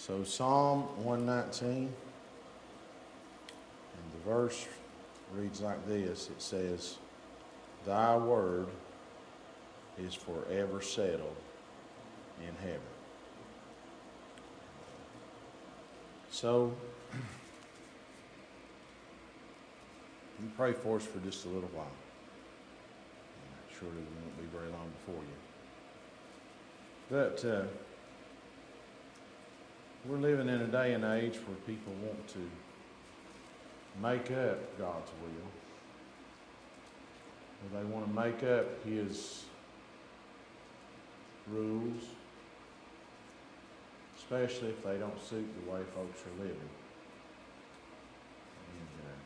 So, Psalm 119, and the verse reads like this it says, Thy word is forever settled in heaven. So, you pray for us for just a little while. Surely we won't be very long before you. But uh, we're living in a day and age where people want to make up God's will. Where they want to make up His rules, especially if they don't suit the way folks are living. And uh,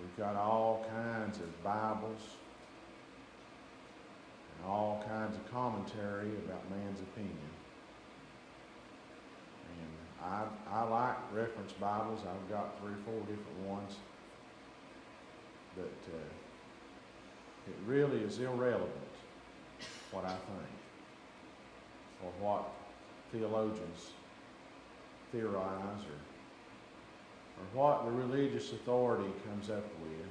we've got all kinds of Bibles and all kinds of commentary about man's opinion. I, I like reference Bibles. I've got three or four different ones. But uh, it really is irrelevant what I think or what theologians theorize or, or what the religious authority comes up with.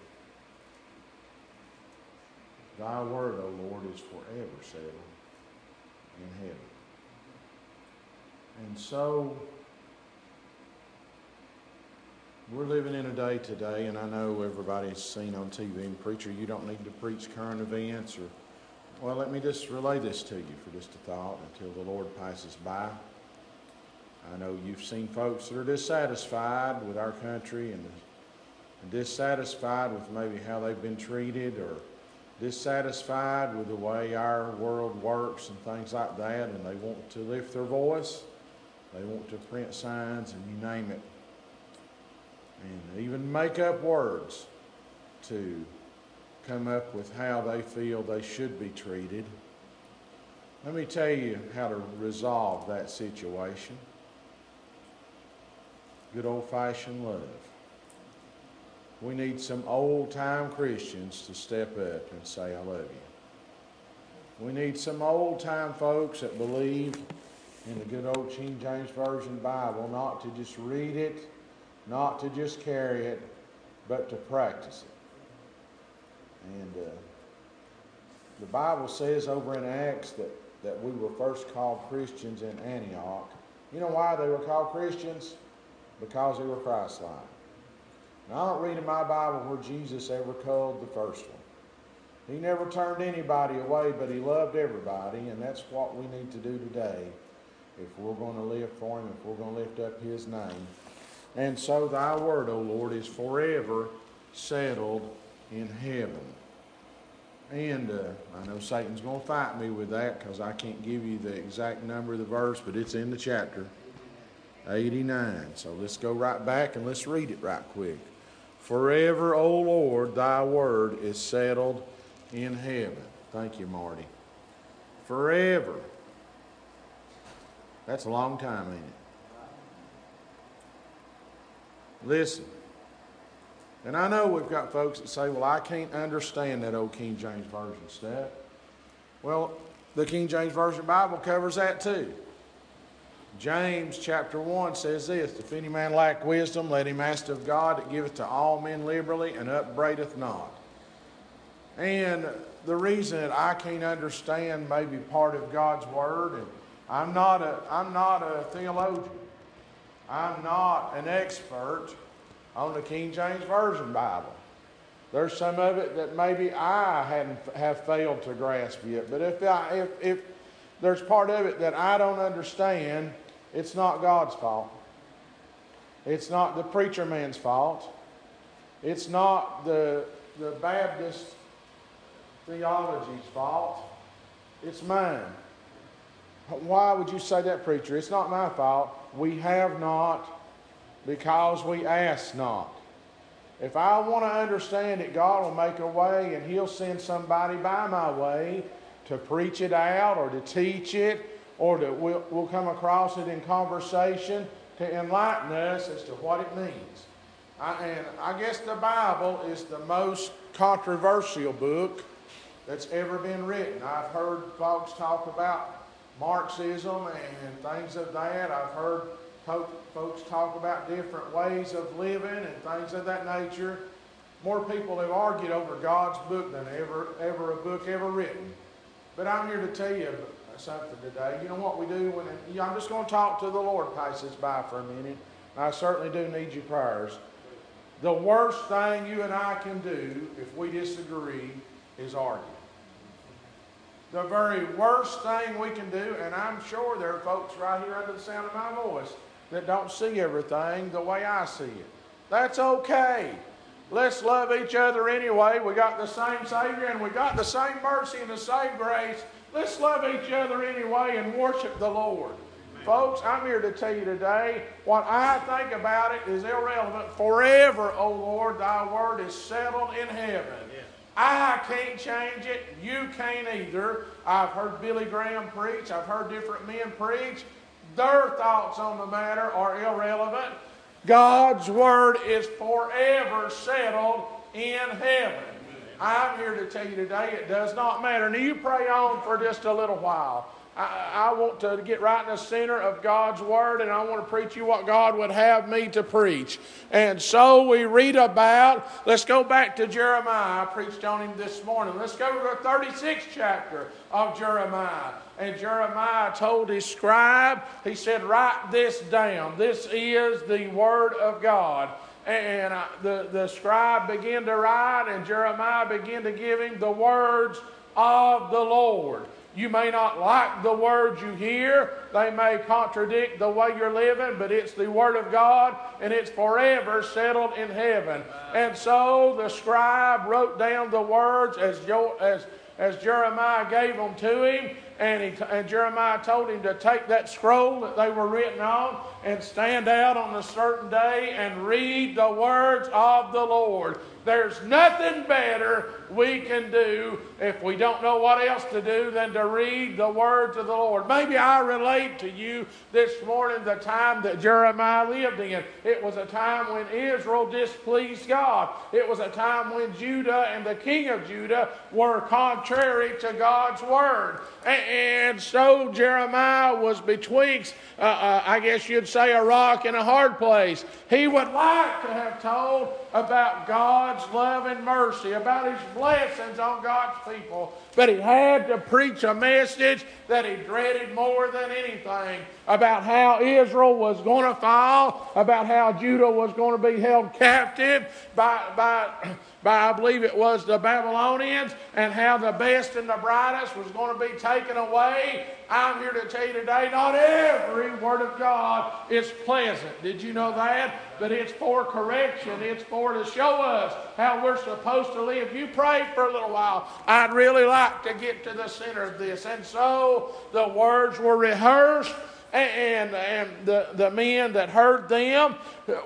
Thy word, O Lord, is forever settled in heaven. And so we're living in a day today, and I know everybody's seen on TV, and preacher, you don't need to preach current events or well, let me just relay this to you for just a thought until the Lord passes by. I know you've seen folks that are dissatisfied with our country and, and dissatisfied with maybe how they've been treated or dissatisfied with the way our world works and things like that, and they want to lift their voice. They want to print signs and you name it. And even make up words to come up with how they feel they should be treated. Let me tell you how to resolve that situation. Good old fashioned love. We need some old time Christians to step up and say, I love you. We need some old time folks that believe in the good old King James Version Bible, not to just read it, not to just carry it, but to practice it. And uh, the Bible says over in Acts that, that we were first called Christians in Antioch. You know why they were called Christians? Because they were Christ like. Now, I don't read in my Bible where Jesus ever called the first one. He never turned anybody away, but he loved everybody, and that's what we need to do today if we're going to live for him, if we're going to lift up his name. And so thy word, O Lord, is forever settled in heaven. And uh, I know Satan's going to fight me with that because I can't give you the exact number of the verse, but it's in the chapter 89. So let's go right back and let's read it right quick. Forever, O Lord, thy word is settled in heaven. Thank you, Marty. Forever. That's a long time, ain't it? Listen. And I know we've got folks that say, well, I can't understand that old King James Version stuff. Well, the King James Version Bible covers that too. James chapter 1 says this If any man lack wisdom, let him ask of God that giveth to all men liberally and upbraideth not. And the reason that I can't understand maybe part of God's word, and I'm not a, I'm not a theologian, I'm not an expert on the King James Version Bible. There's some of it that maybe I hadn't have failed to grasp yet. But if, I, if, if there's part of it that I don't understand, it's not God's fault. It's not the preacher man's fault. It's not the, the Baptist theology's fault. It's mine. Why would you say that, preacher? It's not my fault. We have not because we ask not. If I want to understand it, God will make a way and He'll send somebody by my way to preach it out or to teach it or to, we'll, we'll come across it in conversation to enlighten us as to what it means. I, and I guess the Bible is the most controversial book that's ever been written. I've heard folks talk about Marxism and things of that. I've heard folks talk about different ways of living and things of that nature. More people have argued over God's book than ever, ever a book ever written. But I'm here to tell you something today. You know what we do when it, I'm just going to talk to the Lord, pass this by for a minute. I certainly do need your prayers. The worst thing you and I can do if we disagree is argue. The very worst thing we can do, and I'm sure there are folks right here under the sound of my voice that don't see everything the way I see it. That's okay. Let's love each other anyway. We got the same Savior and we got the same mercy and the same grace. Let's love each other anyway and worship the Lord. Folks, I'm here to tell you today what I think about it is irrelevant. Forever, O Lord, thy word is settled in heaven. I can't change it. You can't either. I've heard Billy Graham preach. I've heard different men preach. Their thoughts on the matter are irrelevant. God's word is forever settled in heaven. I'm here to tell you today it does not matter. Now you pray on for just a little while. I, I, want to get right in the center of God's Word and I want to preach you what God would have me to preach. And so we read about, let's go back to Jeremiah. I preached on him this morning. Let's go to the 36th chapter of Jeremiah. And Jeremiah told his scribe, he said, Write this down. This is the Word of God. And uh, the, the scribe began to write, and Jeremiah began to give him the words of the Lord. You may not like the words you hear, they may contradict the way you're living, but it's the Word of God and it's forever settled in heaven. And so the scribe wrote down the words as, as, as Jeremiah gave them to him, and, he, and Jeremiah told him to take that scroll that they were written on and stand out on a certain day and read the words of the Lord. There's nothing better we can do if we don't know what else to do than to read the words of the Lord. Maybe I relate to you this morning the time that Jeremiah lived in. It was a time when Israel displeased God. It was a time when Judah and the king of Judah were contrary to God's word. And so Jeremiah was betwixt, uh, uh, I guess you'd say, a rock and a hard place. He would like to have told about God's love and mercy, about His blessings on God's people, but he had to preach a message that he dreaded more than anything about how Israel was going to fall, about how Judah was going to be held captive by, by, by, I believe it was the Babylonians, and how the best and the brightest was going to be taken away. I'm here to tell you today, not every word of God is pleasant. Did you know that? But it's for correction. It's for to show us how we're supposed to live. You pray for a little while. I'd really like to get to the center of this. And so the words were rehearsed and, and the, the men that heard them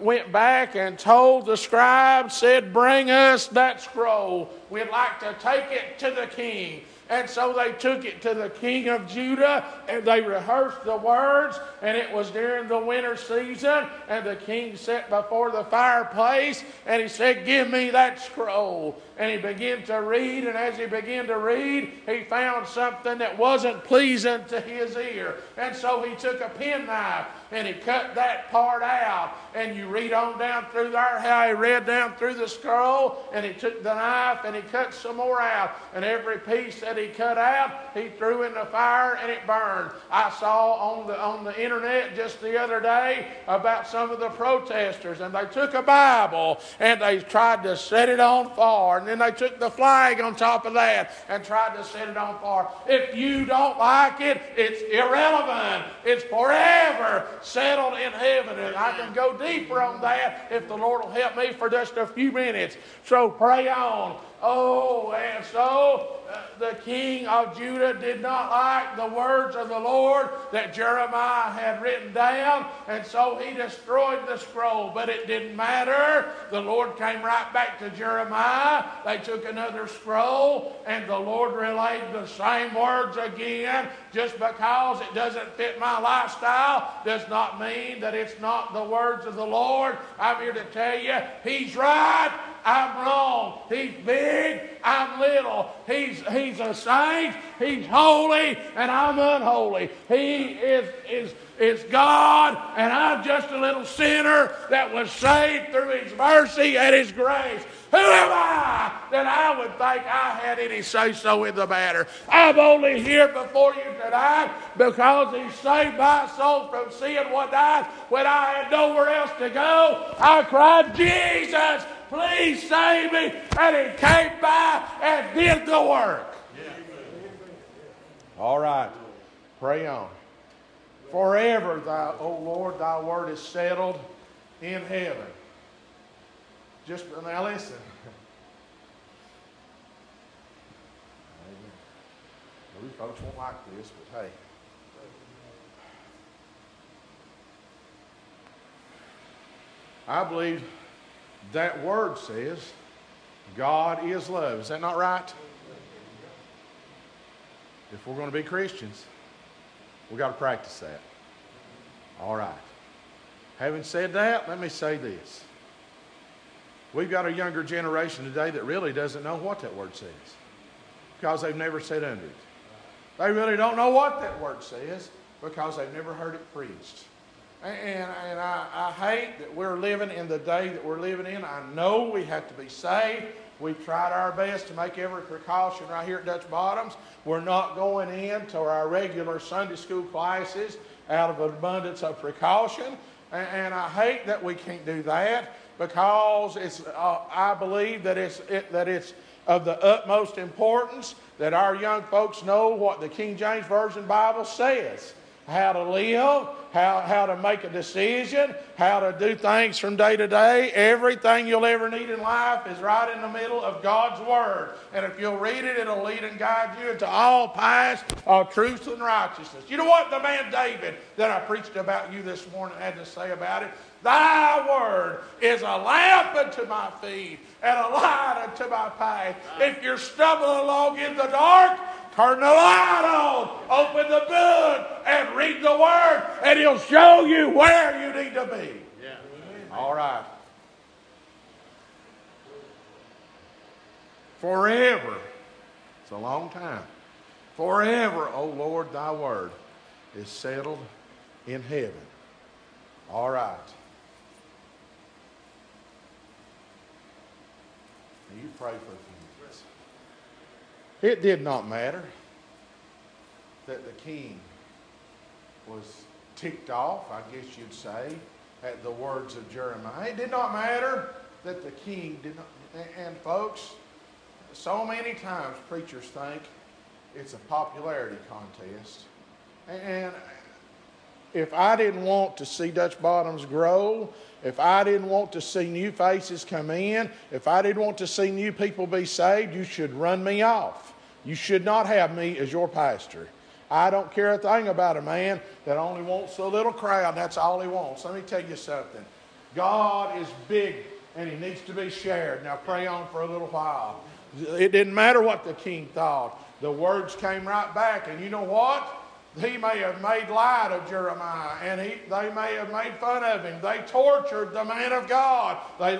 went back and told the scribe, said, Bring us that scroll. We'd like to take it to the king. And so they took it to the king of Judah and they rehearsed the words. And it was during the winter season. And the king sat before the fireplace and he said, Give me that scroll. And he began to read. And as he began to read, he found something that wasn't pleasing to his ear. And so he took a penknife and he cut that part out. And you read on down through there how he read down through the scroll, and he took the knife and he cut some more out. And every piece that he cut out, he threw in the fire and it burned. I saw on the on the internet just the other day about some of the protesters, and they took a Bible and they tried to set it on fire, and then they took the flag on top of that and tried to set it on fire. If you don't like it, it's irrelevant. It's forever settled in heaven. And I can go deeper on that if the Lord will help me for just a few minutes. So pray on. Oh, and so uh, the king of Judah did not like the words of the Lord that Jeremiah had written down, and so he destroyed the scroll. But it didn't matter. The Lord came right back to Jeremiah. They took another scroll, and the Lord relayed the same words again. Just because it doesn't fit my lifestyle does not mean that it's not the words of the Lord. I'm here to tell you, He's right I'm wrong. He's big, I'm little. He's, he's a saint, he's holy, and I'm unholy. He is, is, is God, and I'm just a little sinner that was saved through his mercy and his grace. Who am I that I would think I had any say so in the matter? I'm only here before you tonight because He saved my soul from sin one night when I had nowhere else to go. I cried, Jesus, please save me. And He came by and did the work. All right, pray on. Forever, thy, O Lord, thy word is settled in heaven. Just now listen. Maybe folks won't like this, but hey. I believe that word says God is love. Is that not right? If we're going to be Christians, we've got to practice that. All right. Having said that, let me say this. We've got a younger generation today that really doesn't know what that word says because they've never sat under it. They really don't know what that word says because they've never heard it preached. And, and I, I hate that we're living in the day that we're living in. I know we have to be saved. We've tried our best to make every precaution right here at Dutch Bottoms. We're not going into our regular Sunday school classes out of an abundance of precaution. And, and I hate that we can't do that because it's, uh, I believe that it's, it, that it's of the utmost importance that our young folks know what the King James Version Bible says how to live, how, how to make a decision, how to do things from day to day. Everything you'll ever need in life is right in the middle of God's Word. And if you'll read it, it'll lead and guide you into all paths of truth and righteousness. You know what the man David that I preached about you this morning had to say about it? Thy word is a lamp unto my feet and a light unto my path. If you're stumbling along in the dark, turn the light on, open the book, and read the word, and he'll show you where you need to be. Yeah. All right. Forever. It's a long time. Forever, O Lord, thy word is settled in heaven. All right. you pray for a few minutes. It did not matter that the king was ticked off, I guess you'd say, at the words of Jeremiah. It did not matter that the king did not. And folks, so many times preachers think it's a popularity contest. And if I didn't want to see Dutch Bottoms grow, if I didn't want to see new faces come in, if I didn't want to see new people be saved, you should run me off. You should not have me as your pastor. I don't care a thing about a man that only wants a little crowd. That's all he wants. Let me tell you something. God is big and he needs to be shared. Now pray on for a little while. It didn't matter what the king thought. The words came right back. And you know what? He may have made light of Jeremiah and he, they may have made fun of him. They tortured the man of God. They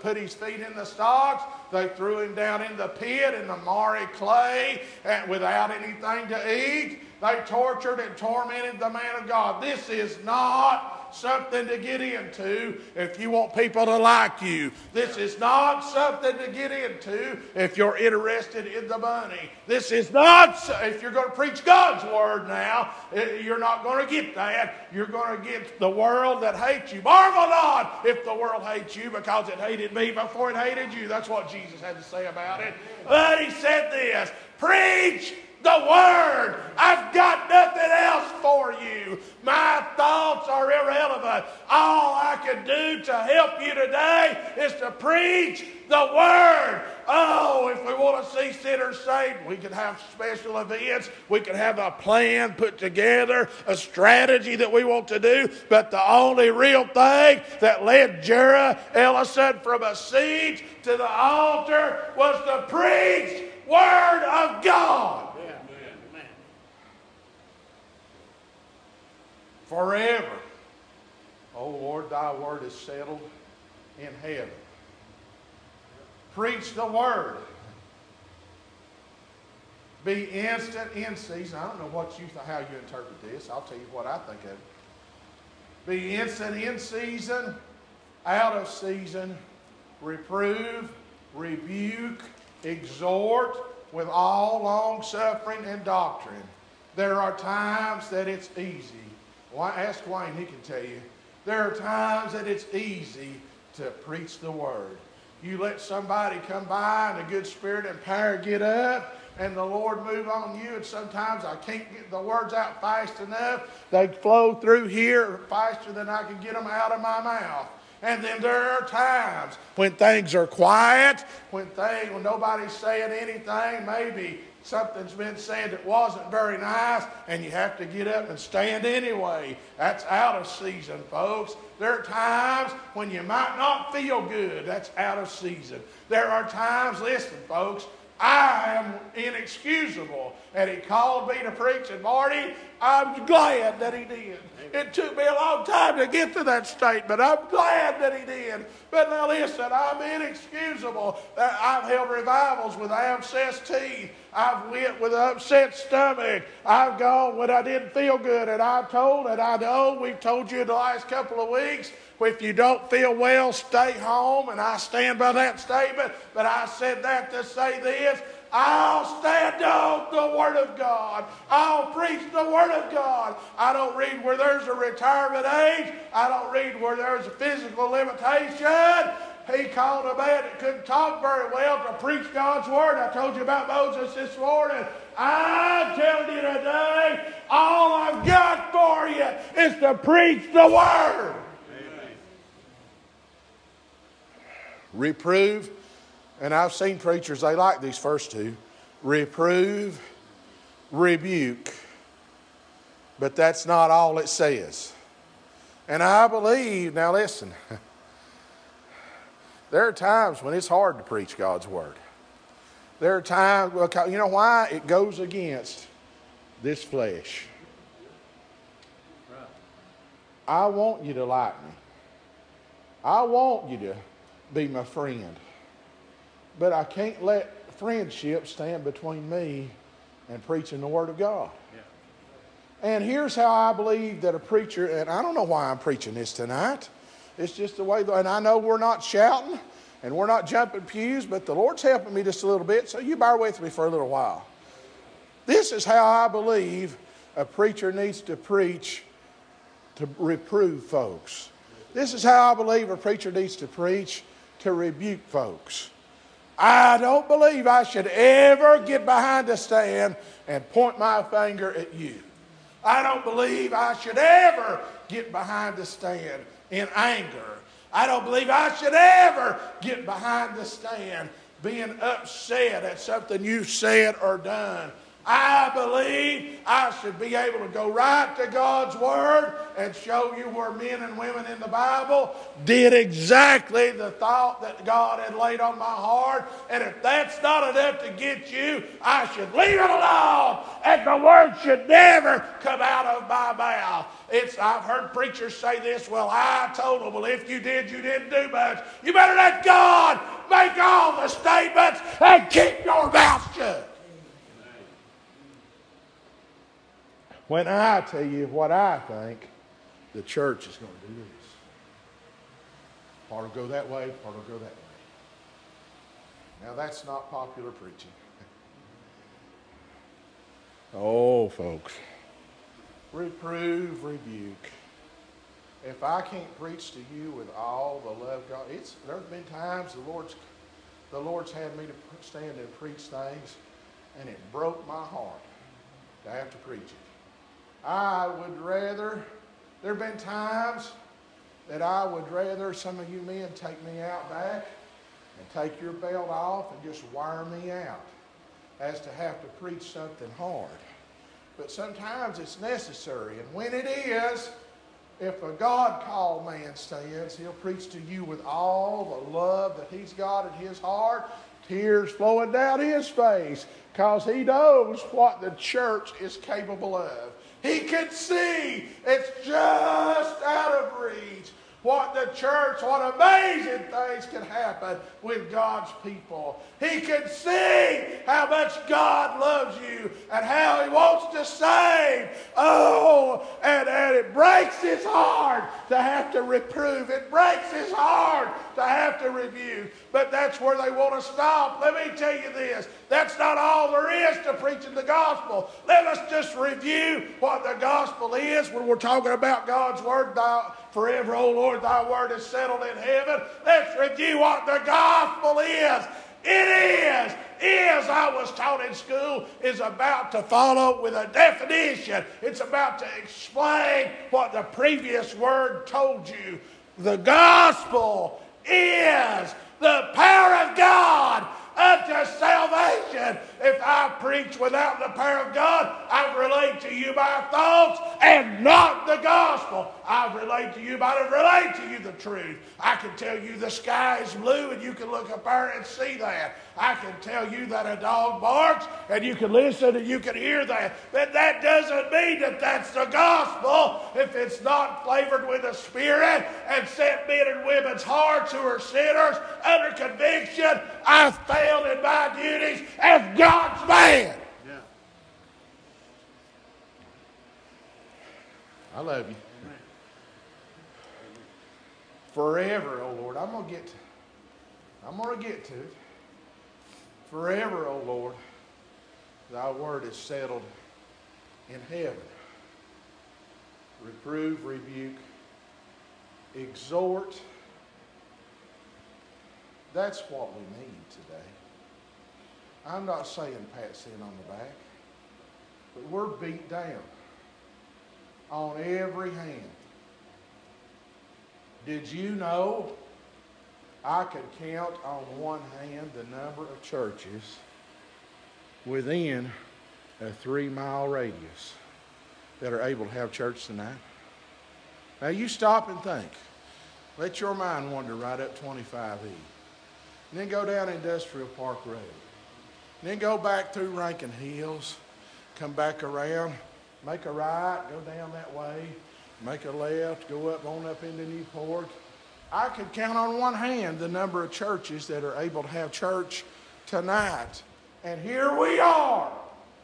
put his feet in the stocks. They threw him down in the pit in the marry clay without anything to eat. They tortured and tormented the man of God. This is not something to get into if you want people to like you. This is not something to get into if you're interested in the money. This is not, if you're going to preach God's word now, eh, you're not going to get that. You're going to get the world that hates you. Marvel not if the world hates you because it hated me before it hated you. That's what Jesus had to say about it. But he said this preach the Word. I've got nothing else for you. My thoughts are irrelevant. All I can do to help you today is to preach the Word. Oh, if we want to see sinners saved, we can have special events. We can have a plan put together, a strategy that we want to do. But the only real thing that led Jerry Ellison from a seat to the altar was the preach Word of God. Forever. Oh Lord, thy word is settled in heaven. Preach the word. Be instant in season. I don't know what you how you interpret this. I'll tell you what I think of it. Be instant in season, out of season, reprove, rebuke, exhort with all long suffering and doctrine. There are times that it's easy. Ask Wayne, he can tell you. There are times that it's easy to preach the word. You let somebody come by and a good spirit and power get up and the Lord move on you. And sometimes I can't get the words out fast enough. They flow through here faster than I can get them out of my mouth. And then there are times when things are quiet, when when nobody's saying anything, maybe something's been said that wasn't very nice, and you have to get up and stand anyway. That's out of season, folks. There are times when you might not feel good. That's out of season. There are times, listen, folks, I am inexcusable. And he called me to preach, and Marty, I'm glad that he did. It took me a long time to get to that statement. I'm glad that he did. But now listen, I'm inexcusable. I've held revivals with abscessed teeth. I've went with an upset stomach. I've gone when I didn't feel good, and I've told, and I know we've told you in the last couple of weeks if you don't feel well, stay home. And I stand by that statement. But I said that to say this I'll stand on the Word of God. I'll preach the Word of God. I don't read where there's a retirement age. I don't read where there's a physical limitation. He called a man that couldn't talk very well to preach God's Word. I told you about Moses this morning. I'm telling you today, all I've got for you is to preach the Word. reprove, and I've seen preachers, they like these first two reprove, rebuke. But that's not all it says. And I believe, now listen, there are times when it's hard to preach God's word. There are times, you know why? It goes against this flesh. I want you to like me. I want you to be my friend. But I can't let friendship stand between me and preaching the Word of God. Yeah. And here's how I believe that a preacher, and I don't know why I'm preaching this tonight. It's just the way, and I know we're not shouting and we're not jumping pews, but the Lord's helping me just a little bit, so you bear with me for a little while. This is how I believe a preacher needs to preach to reprove folks. This is how I believe a preacher needs to preach to rebuke folks. I don't believe I should ever get behind the stand and point my finger at you. I don't believe I should ever get behind the stand in anger. I don't believe I should ever get behind the stand being upset at something you said or done. I believe I should be able to go right to God's Word and show you where men and women in the Bible did exactly the thought that God had laid on my heart. And if that's not enough to get you, I should leave it alone. And the Word should never come out of my mouth. It's, I've heard preachers say this, well, I told them, well, if you did, you didn't do much. You better let God make all the statements and keep your mouth shut. When I tell you what I think, the church is going to do this. Part will go that way, part will go that way. Now, that's not popular preaching. oh, folks. Reprove, rebuke. If I can't preach to you with all the love God, it's there's been times the Lord's the Lord's had me to stand and preach things, and it broke my heart to have to preach it. I would rather, there have been times that I would rather some of you men take me out back and take your belt off and just wire me out as to have to preach something hard. But sometimes it's necessary. And when it is, if a God called man stands, he'll preach to you with all the love that he's got in his heart, tears flowing down his face, because he knows what the church is capable of. He can see it's just out of reach. what the church, what amazing things can happen with God's people. He can see how much God loves you and how He wants to save. Oh, and, and it breaks His heart to have to reprove. It breaks His heart to have to review. But that's where they want to stop. Let me tell you this that's not all there is to preaching the gospel. Let us just review what the gospel is when we're talking about God's word. Forever, O Lord, thy word is settled in heaven. Let's review what the gospel is. It is, is, I was taught in school, is about to follow with a definition. It's about to explain what the previous word told you. The gospel is the power of God unto salvation. If I preach without the power of God, I relate to you my thoughts and not the gospel. I've relayed to you, but I've relayed to you the truth. I can tell you the sky is blue and you can look up there and see that. I can tell you that a dog barks and you can listen and you can hear that. But that doesn't mean that that's the gospel if it's not flavored with the Spirit and set men and women's hearts who are sinners under conviction. I've failed in my duties as God's man. I love you. Forever, oh Lord. I'm gonna get to, I'm gonna get to it. Forever, O Lord, thy word is settled in heaven. Reprove, rebuke, exhort. That's what we need today. I'm not saying pat sin on the back, but we're beat down on every hand. Did you know I could count on one hand the number of churches within a three mile radius that are able to have church tonight. Now you stop and think. Let your mind wander right up 25E. And then go down Industrial Park Road. Then go back through Rankin Hills. Come back around. Make a right. Go down that way. Make a left. Go up on up into Newport I could count on one hand the number of churches that are able to have church tonight. And here we are.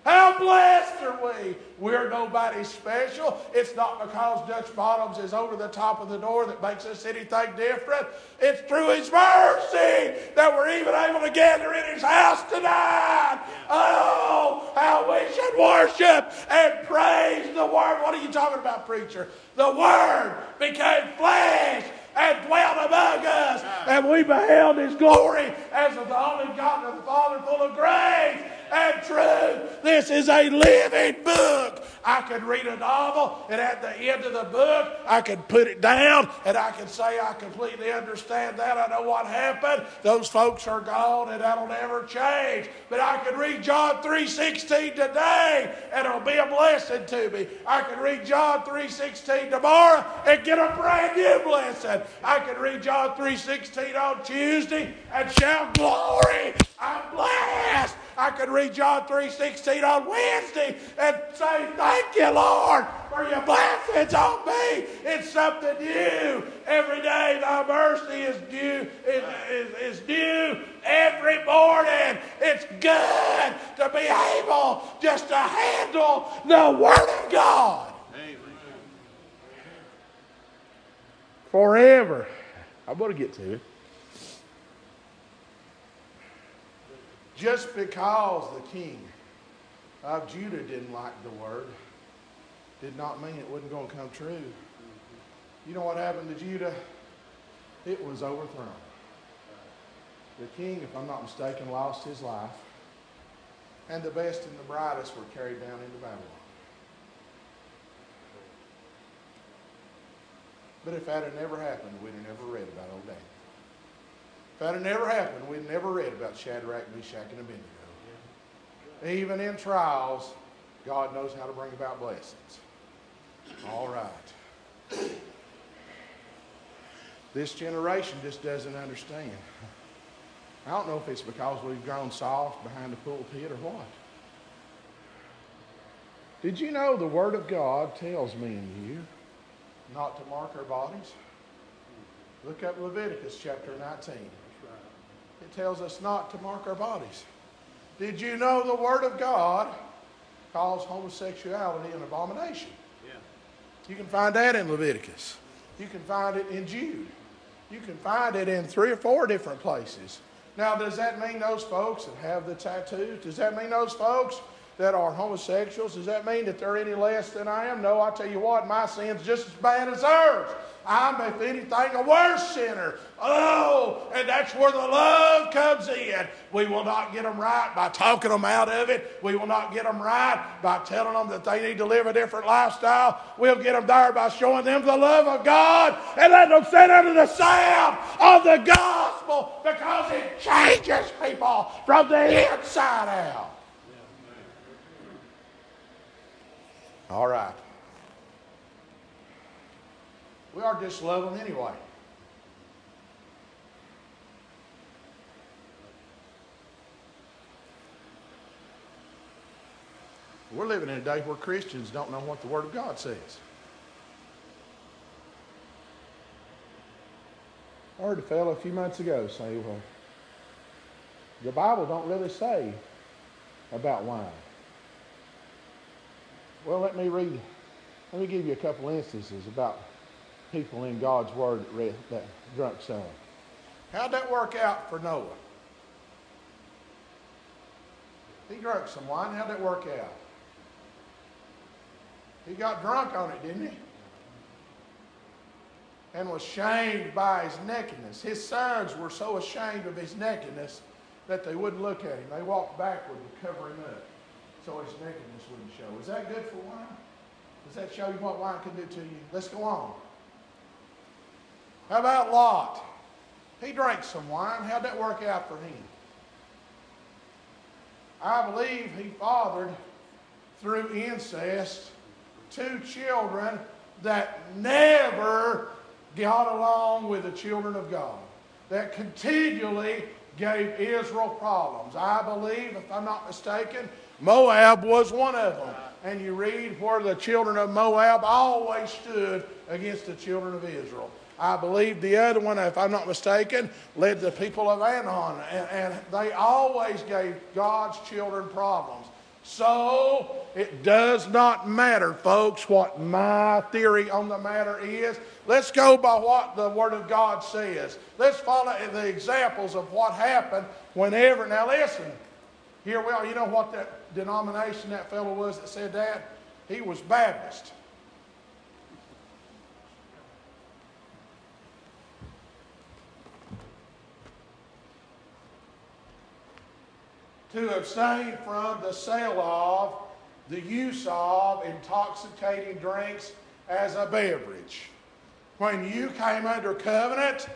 How blessed are we? We're nobody special. It's not because Dutch Bottoms is over the top of the door that makes us anything different. It's through His mercy that we're even able to gather in His house tonight. Oh, how we should worship and praise the Word. What are you talking about, preacher? The Word became flesh and dwelt among us. And we beheld his glory as of the only God of the Father, full of grace and true. This is a living book. I could read a novel, and at the end of the book, I could put it down, and I could say I completely understand that. I know what happened. Those folks are gone, and that'll never change. But I could read John 3.16 today, and it'll be a blessing to me. I could read John 3.16 tomorrow and get a brand new blessing. I could read John 3.16 on Tuesday and shout, glory, I'm blessed. I could read John 3.16 on Wednesday and say, thank you, Lord, for your blessings on me. It's something new. Every day thy mercy is due, is, is, is new every morning. It's good to be able just to handle the Word of God. Amen. Forever. I'm going to get to it. Just because the king of Judah didn't like the word did not mean it wasn't going to come true. You know what happened to Judah? It was overthrown. The king, if I'm not mistaken, lost his life, and the best and the brightest were carried down into Babylon. But if that had never happened, we'd have never read about old Daniel. That had never happened, we'd never read about Shadrach, Meshach, and Abednego. Even in trials, God knows how to bring about blessings. All right. This generation just doesn't understand. I don't know if it's because we've grown soft behind the pulpit or what. Did you know the Word of God tells me and you not to mark our bodies? Look up Leviticus chapter 19. It tells us not to mark our bodies. Did you know the Word of God calls homosexuality an abomination? Yeah. You can find that in Leviticus. You can find it in Jude. You can find it in three or four different places. Now, does that mean those folks that have the tattoos? Does that mean those folks that are homosexuals? Does that mean that they're any less than I am? No, I tell you what, my sin's just as bad as theirs. I'm, if anything, a worse sinner. Oh, and that's where the love comes in. We will not get them right by talking them out of it. We will not get them right by telling them that they need to live a different lifestyle. We'll get them there by showing them the love of God and let them sit under the sound of the gospel because it changes people from the inside out. All right. We are just love them anyway. We're living in a day where Christians don't know what the Word of God says. I heard a fellow a few months ago say, well, the Bible don't really say about wine. Well, let me read, let me give you a couple instances about people in God's Word that, read, that drunk some. How'd that work out for Noah? He drank some wine. How'd that work out? He got drunk on it, didn't he? And was shamed by his nakedness. His sons were so ashamed of his nakedness that they wouldn't look at him. They walked backward to cover him up so his nakedness wouldn't show. Is that good for wine? Does that show you what wine can do to you? Let's go on. How about Lot? He drank some wine. How'd that work out for him? I believe he fathered through incest two children that never got along with the children of God, that continually gave Israel problems. I believe, if I'm not mistaken, Moab was one of them. And you read where the children of Moab always stood against the children of Israel. I believe the other one, if I'm not mistaken, led the people of Ammon, and, and they always gave God's children problems. So it does not matter, folks, what my theory on the matter is. Let's go by what the Word of God says. Let's follow the examples of what happened whenever. Now, listen, here we are. You know what that denomination that fellow was that said that? He was Baptist. To abstain from the sale of, the use of intoxicating drinks as a beverage. When you came under covenant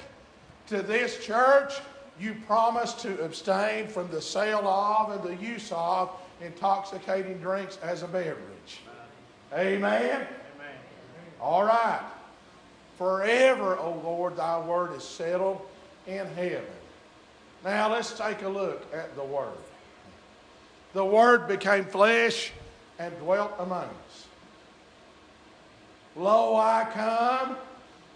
to this church, you promised to abstain from the sale of and the use of intoxicating drinks as a beverage. Amen? Amen. All right. Forever, O Lord, thy word is settled in heaven. Now let's take a look at the word the Word became flesh and dwelt among us. Lo, I come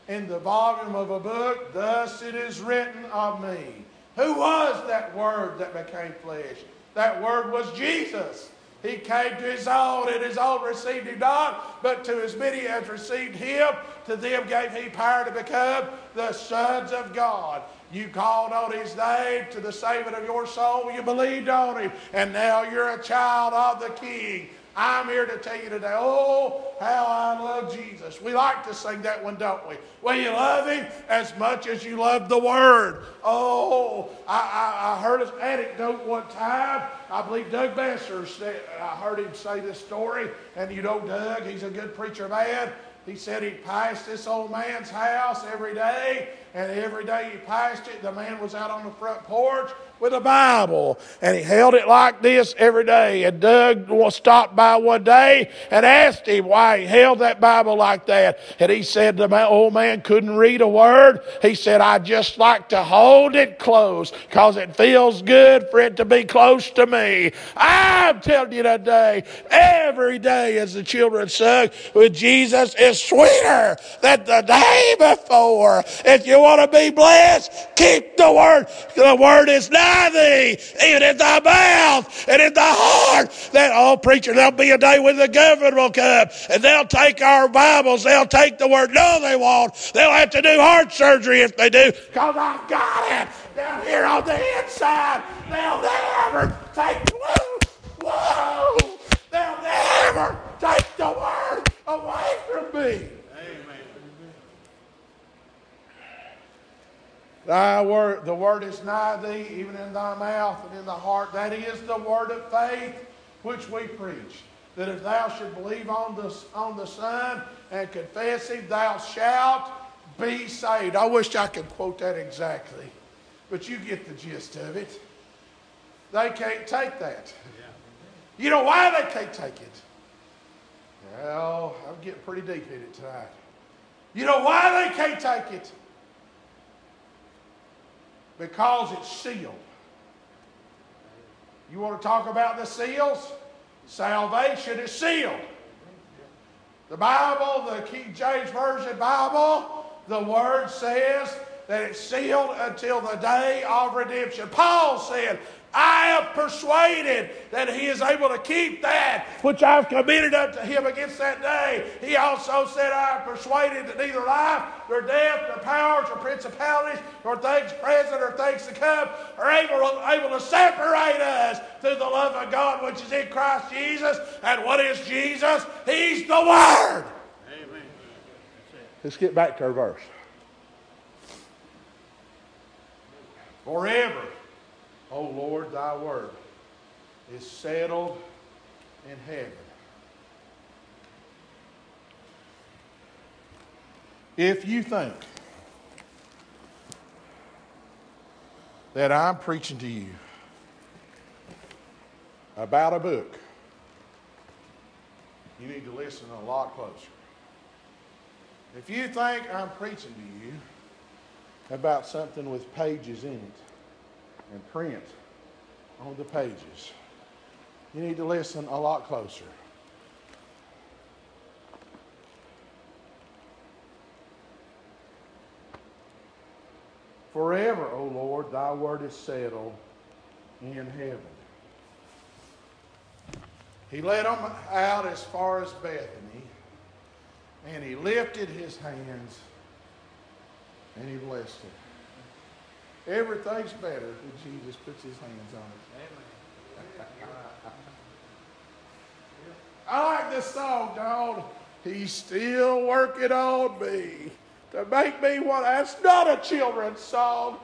in the volume of a book, thus it is written of me. Who was that Word that became flesh? That Word was Jesus. He came to his own, and his own received him not, but to as many as received him, to them gave he power to become the sons of God. You called on his name to the saving of your soul. You believed on him. And now you're a child of the king. I'm here to tell you today, oh, how I love Jesus. We like to sing that one, don't we? Well, you love him as much as you love the word. Oh, I, I, I heard an anecdote one time. I believe Doug Besser said, I heard him say this story. And you know Doug, he's a good preacher man. He said he passed this old man's house every day, and every day he passed it, the man was out on the front porch with a Bible. And he held it like this every day. And Doug stopped by one day and asked him why he held that Bible like that. And he said the old man couldn't read a word. He said, I just like to hold it close because it feels good for it to be close to me. I'm telling you today, every day as the children sung, with Jesus is sweeter than the day before. If you want to be blessed, keep the word. The word is not thee, even in thy mouth and in thy heart. That, oh, preacher, there'll be a day when the government will come and they'll take our Bibles, they'll take the word. No, they won't. They'll have to do heart surgery if they do, because I've got it down here on the inside. They'll never take, whoa, whoa, they'll never take the word away from me. Thy word, the word is nigh thee, even in thy mouth and in the heart. That is the word of faith which we preach. That if thou should believe on the, on the Son and confess him, thou shalt be saved. I wish I could quote that exactly, but you get the gist of it. They can't take that. You know why they can't take it? Well, I'm getting pretty deep in it tonight. You know why they can't take it? Because it's sealed. You want to talk about the seals? Salvation is sealed. The Bible, the King James Version Bible, the Word says that it's sealed until the day of redemption. Paul said, I am persuaded that he is able to keep that which I've committed unto him against that day. He also said, I am persuaded that neither life, nor death, nor powers, nor principalities, nor things present, or things to come are able, able to separate us through the love of God which is in Christ Jesus. And what is Jesus? He's the Word. Amen. Let's get back to our verse. Forever O Lord, thy word is settled in heaven. If you think that I'm preaching to you about a book, you need to listen a lot closer. If you think I'm preaching to you about something with pages in it, and print on the pages. You need to listen a lot closer. Forever, O Lord, thy word is settled in heaven. He led them out as far as Bethany, and he lifted his hands and he blessed them. Everything's better when Jesus puts his hands on it. I like this song, John. He's still working on me to make me what. That's not a children's song.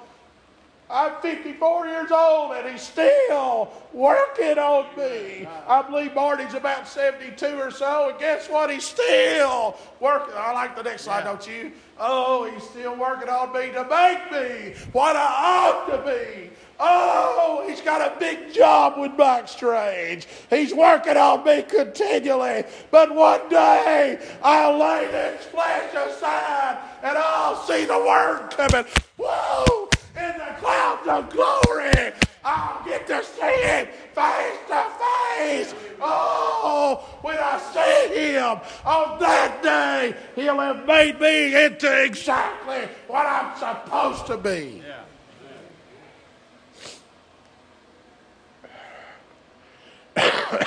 I'm 54 years old and he's still working on me. I believe Marty's about 72 or so, and guess what? He's still working. I like the next slide, don't you? Oh, he's still working on me to make me what I ought to be. Oh, he's got a big job with Mike Strange. He's working on me continually. But one day I'll lay this flesh aside and I'll see the word coming. Whoa! in the clouds of glory. I'll get to see him face to face. Oh, when I see him on that day, he'll have made me into exactly what I'm supposed to be. Yeah.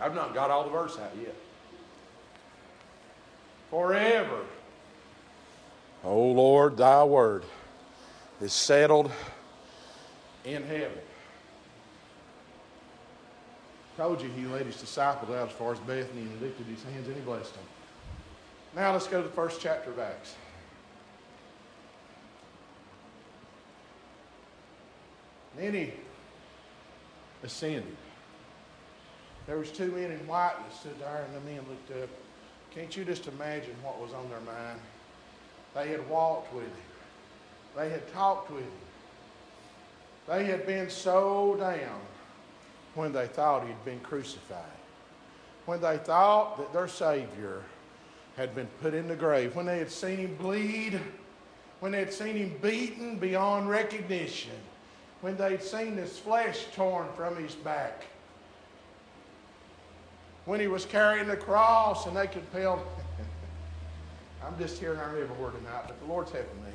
I've not got all the verse out yet. Forever O Lord, thy word is settled in heaven. Told you he led his disciples out as far as Bethany and lifted his hands and he blessed them. Now let's go to the first chapter of Acts. then he ascended. There was two men in white that stood there, and the men looked up. Can't you just imagine what was on their mind? They had walked with him. They had talked with him. They had been so down when they thought he'd been crucified. When they thought that their Savior had been put in the grave. When they had seen him bleed. When they had seen him beaten beyond recognition. When they'd seen his flesh torn from his back. When he was carrying the cross and they compelled. I'm just hearing our every word tonight, but the Lord's helping me.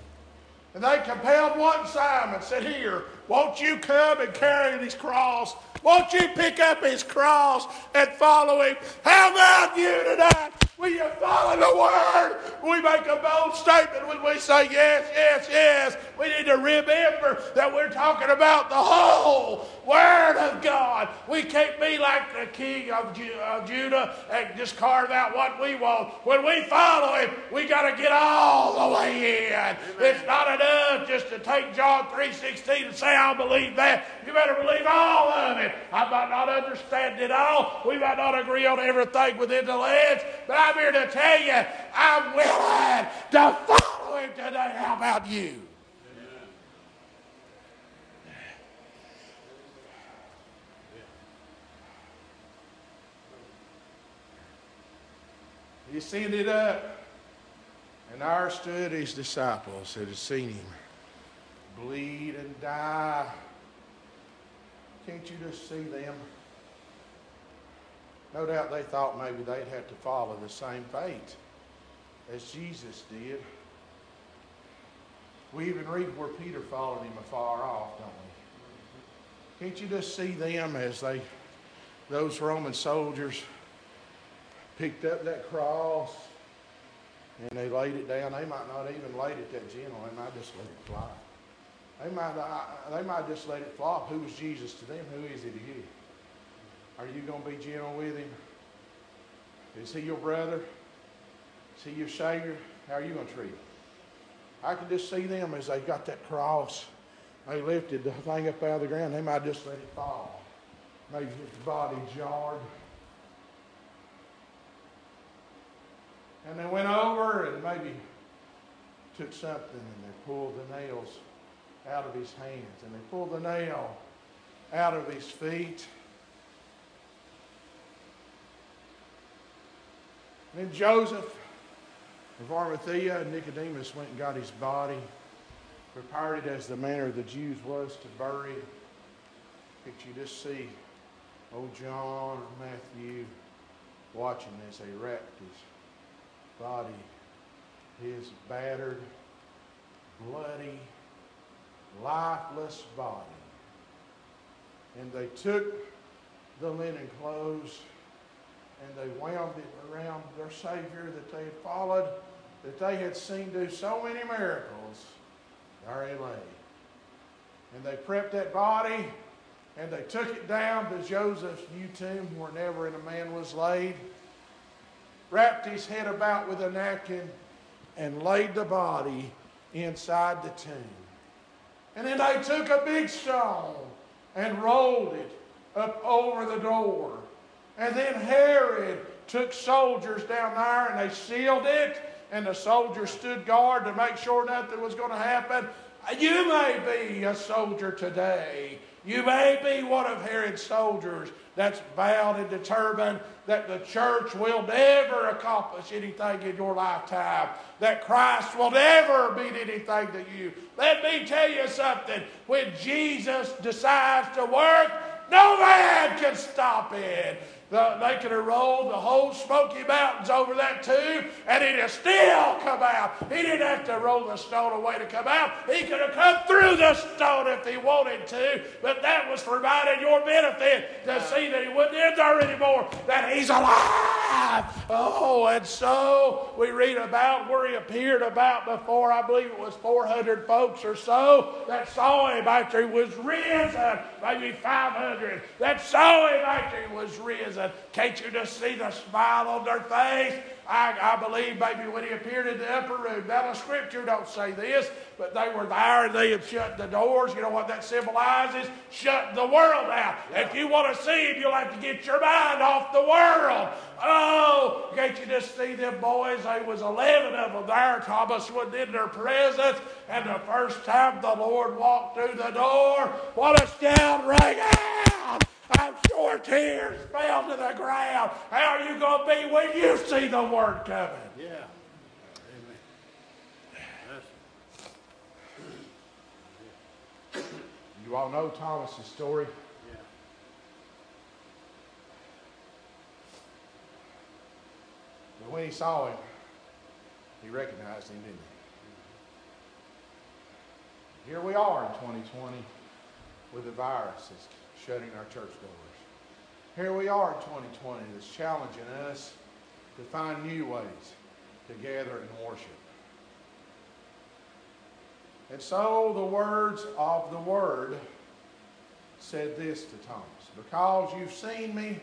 And they compelled one Simon, said, Here, won't you come and carry his cross? Won't you pick up his cross and follow him? How about you tonight? Will you follow the word? We make a bold statement when we say yes, yes, yes. We need to remember that we're talking about the whole word of God. We can't be like the king of, Ju- of Judah and just carve out what we want. When we follow him, we got to get all the way in. Amen. It's not enough just to take John 3.16 and say, I'll believe that. You better believe all of it. I might not understand it all. We might not agree on everything within the lens, but I'm here to tell you, I'm willing to follow him today. How about you? He sent it up, and there stood his disciples that had seen him bleed and die. Can't you just see them? No doubt they thought maybe they'd have to follow the same fate as Jesus did. We even read where Peter followed him afar off, don't we? Can't you just see them as they, those Roman soldiers, picked up that cross and they laid it down? They might not even laid it that gentle. They might just let it fly. They might, they might just let it flop. Who is Jesus to them? Who is he to you? Are you going to be gentle with him? Is he your brother? Is he your Savior? How are you going to treat him? I can just see them as they got that cross. They lifted the thing up out of the ground. They might just let it fall. Maybe his body jarred. And they went over and maybe took something and they pulled the nails out of his hands and they pulled the nail out of his feet. Then Joseph of Arimathea and Nicodemus went and got his body, prepared it as the manner of the Jews was to bury. Could you just see old John or Matthew watching as they wrapped his body, his battered, bloody, lifeless body. And they took the linen clothes and they wound it around their Savior that they had followed, that they had seen do so many miracles. There he lay. And they prepped that body and they took it down to Joseph's new tomb where never a man was laid, wrapped his head about with a napkin, and laid the body inside the tomb. And then they took a big stone and rolled it up over the door. And then Herod took soldiers down there and they sealed it. And the soldiers stood guard to make sure nothing was going to happen. You may be a soldier today. You may be one of Herod's soldiers that's vowed and determined that the church will never accomplish anything in your lifetime, that Christ will never mean anything to you. Let me tell you something. When Jesus decides to work, no man can stop it. The, they could have rolled the whole Smoky Mountains over that tube and it'd have still come out. He didn't have to roll the stone away to come out. He could have come through the stone if he wanted to, but that was provided your benefit to see that he wouldn't in there anymore, that he's alive. Oh, and so we read about where he appeared about before, I believe it was 400 folks or so that saw him after he was risen, maybe 500 that saw him after he was risen. Can't you just see the smile on their face? I, I believe maybe when he appeared in the upper room. Now, the scripture don't say this, but they were there and they had shut the doors. You know what that symbolizes? Shut the world out. Yeah. If you want to see him, you'll have to get your mind off the world. Oh, can't you just see them boys? There was 11 of them there. Thomas was in their presence. And the first time the Lord walked through the door, what a shout rang out! I'm sure tears fell to the ground. How are you going to be when you see the word coming? Yeah. Amen. You all know Thomas's story. Yeah. But when he saw him, he recognized him, didn't he? Here we are in 2020 with the viruses shutting our church doors. Here we are in 2020 that's challenging us to find new ways to gather and worship. And so the words of the Word said this to Thomas Because you've seen me,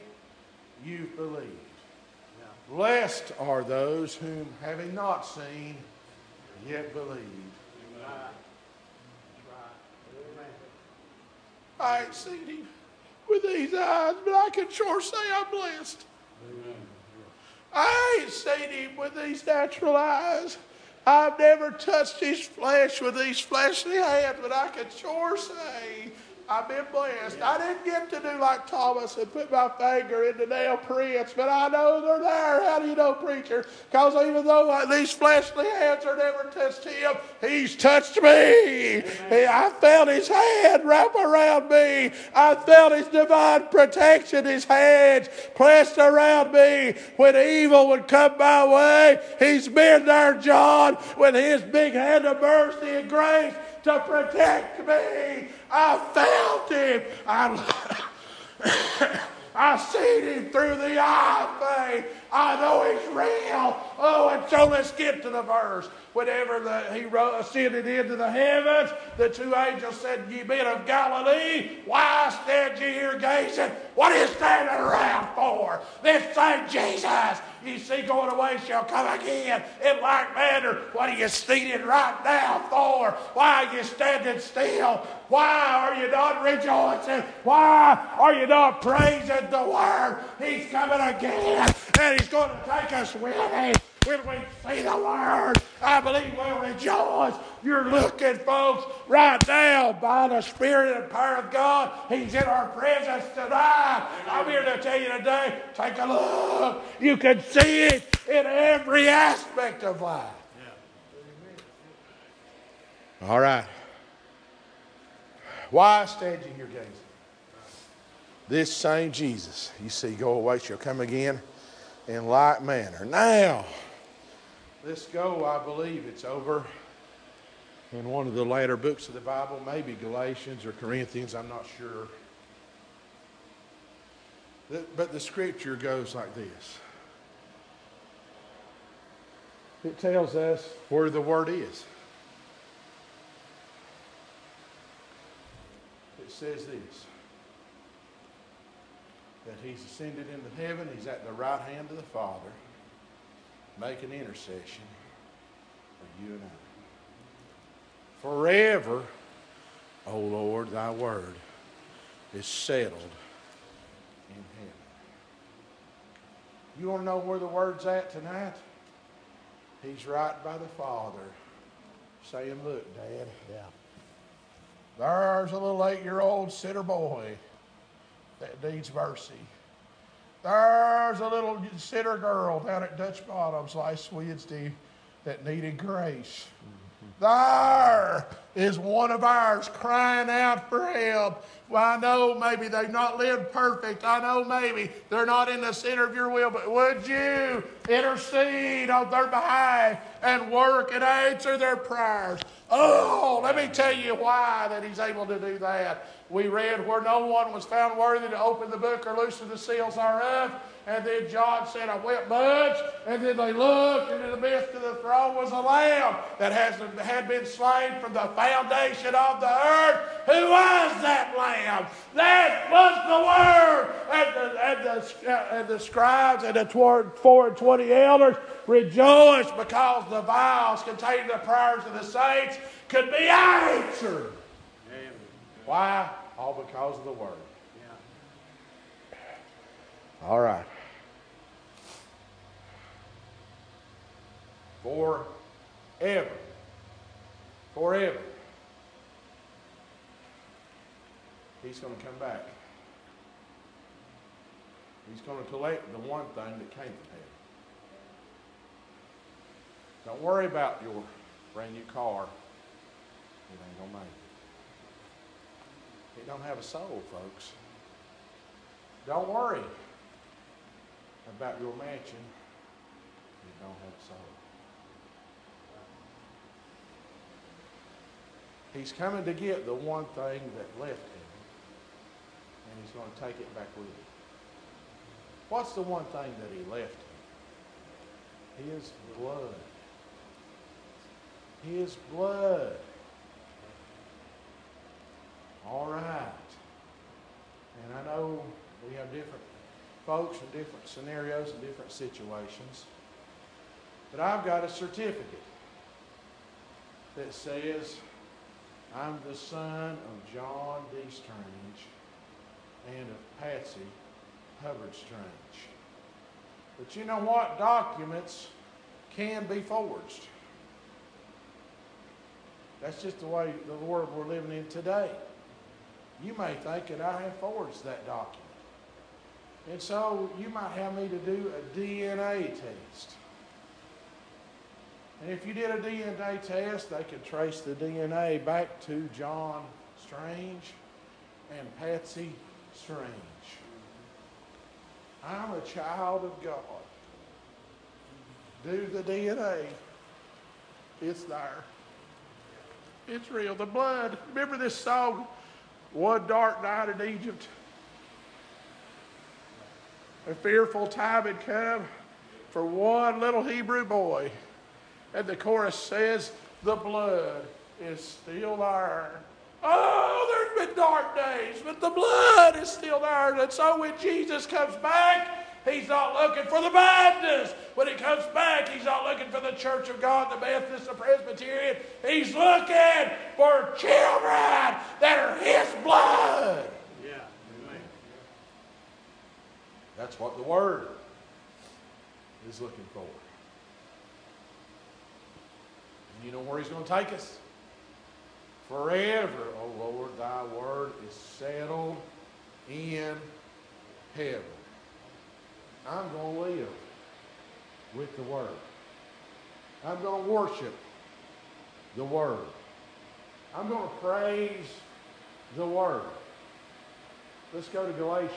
you've believed. Yeah. Blessed are those whom, having not seen, yet believed. I ain't seen him with these eyes, but I can sure say I'm blessed. Amen. I ain't seen him with these natural eyes. I've never touched his flesh with these fleshly hands, but I can sure say I've been blessed. I didn't get to do like Thomas and put my finger in the nail prints, but I know they're there. How do you know, preacher? Because even though these fleshly hands are never touched him, he's touched me. Amen. I felt his hand wrap around me. I felt his divine protection, his hands pressed around me. When evil would come my way, he's been there, John, with his big hand of mercy and grace to protect me. I felt him. I, I seen him through the eye of faith. I know he's real. Oh, and so let's get to the verse. Whenever the, he ascended into the heavens, the two angels said, Ye men of Galilee, why stand ye here gazing? What are you standing around for? This same Jesus you see going away shall come again in like manner. What are you seated right now for? Why are you standing still? Why are you not rejoicing? Why are you not praising the word? He's coming again and he's going to take us with him when we see the word. I believe we'll rejoice. You're looking, folks, right now by the Spirit and power of God. He's in our presence tonight. I'm here to tell you today, take a look. You can see it in every aspect of life. All right. Why stand you here gazing? This same Jesus, you see, go away, shall come again in like manner. Now, let's go. I believe it's over in one of the later books of the Bible, maybe Galatians or Corinthians, I'm not sure. But the scripture goes like this it tells us where the word is. It says this that he's ascended into heaven, he's at the right hand of the Father, making intercession for you and I. Forever, O Lord, thy word is settled in heaven. You want to know where the word's at tonight? He's right by the Father, saying, Look, Dad. Yeah. There's a little eight year old sinner boy that needs mercy. There's a little sinner girl down at Dutch Bottoms last Wednesday that needed grace. There is one of ours crying out for help. Well, I know maybe they've not lived perfect. I know maybe they're not in the center of your will, but would you intercede on their behalf and work and answer their prayers? Oh, let me tell you why that he's able to do that. we read where no one was found worthy to open the book or loosen the seals thereof. And then John said, I wept much. And then they looked, and in the midst of the throne was a lamb that has, had been slain from the foundation of the earth. Who was that lamb? That was the Word. And the, and the, and the scribes and the four and twenty elders rejoiced because the vials containing the prayers of the saints could be answered. Amen. Why? All because of the Word. All right. Forever. Forever. He's going to come back. He's going to collect the one thing that came from heaven. Don't worry about your brand new car. It ain't going to make it. It don't have a soul, folks. Don't worry about your mansion, It don't have a soul. He's coming to get the one thing that left him, and he's going to take it back with him. What's the one thing that he left him? His blood. His blood. All right. And I know we have different folks in different scenarios and different situations. But I've got a certificate that says I'm the son of John D. Strange and of Patsy Hubbard Strange. But you know what? Documents can be forged. That's just the way the world we're living in today. You may think that I have forged that document. And so you might have me to do a DNA test. And if you did a DNA test, they could trace the DNA back to John Strange and Patsy Strange. I'm a child of God. Do the DNA. It's there. It's real. The blood. Remember this song, One Dark Night in Egypt? A fearful time had come for one little Hebrew boy. And the chorus says, The blood is still there. Oh, there's been dark days, but the blood is still there. And so when Jesus comes back, He's not looking for the Baptist. When he comes back, he's not looking for the Church of God, the Methodist, the Presbyterian. He's looking for children that are his blood. Yeah. That's what the Word is looking for. You know where He's going to take us? Forever, O oh Lord, Thy Word is settled in heaven. I'm going to live with the Word. I'm going to worship the Word. I'm going to praise the Word. Let's go to Galatians.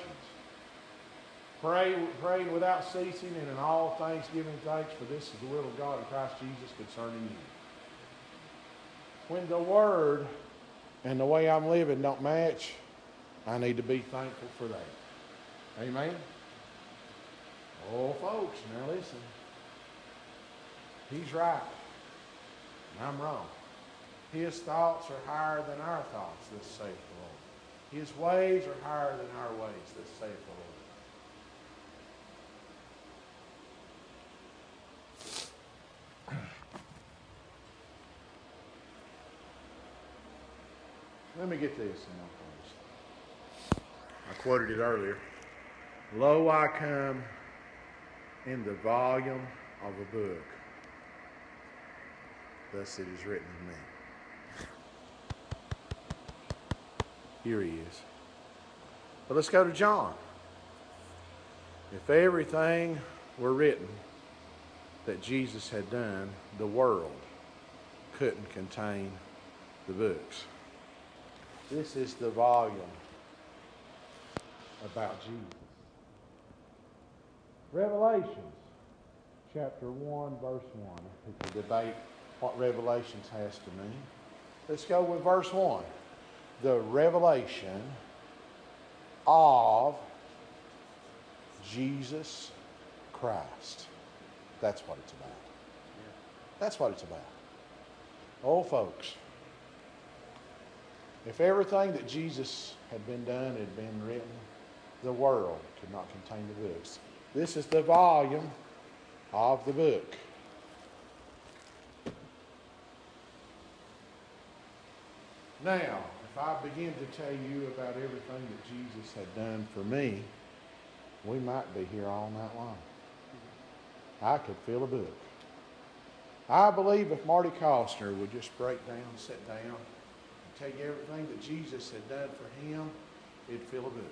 Pray, praying without ceasing and in all thanksgiving thanks, for this is the will of God in Christ Jesus concerning you. When the word and the way I'm living don't match, I need to be thankful for that. Amen? Oh, folks, now listen. He's right, and I'm wrong. His thoughts are higher than our thoughts, this saith the Lord. His ways are higher than our ways, this saith the Lord. Let me get this in I quoted it earlier. Lo, I come in the volume of a book. Thus it is written of me. Here he is. But let's go to John. If everything were written that Jesus had done, the world couldn't contain the books. This is the volume about Jesus. Revelations, chapter 1, verse 1. People debate what Revelations has to mean. Let's go with verse 1. the revelation of Jesus Christ. That's what it's about. That's what it's about. Oh, folks, if everything that Jesus had been done had been written, the world could not contain the books. This is the volume of the book. Now, if I begin to tell you about everything that Jesus had done for me, we might be here all night long. I could fill a book. I believe if Marty Costner would just break down, sit down, you everything that Jesus had done for him, it'd fill a book.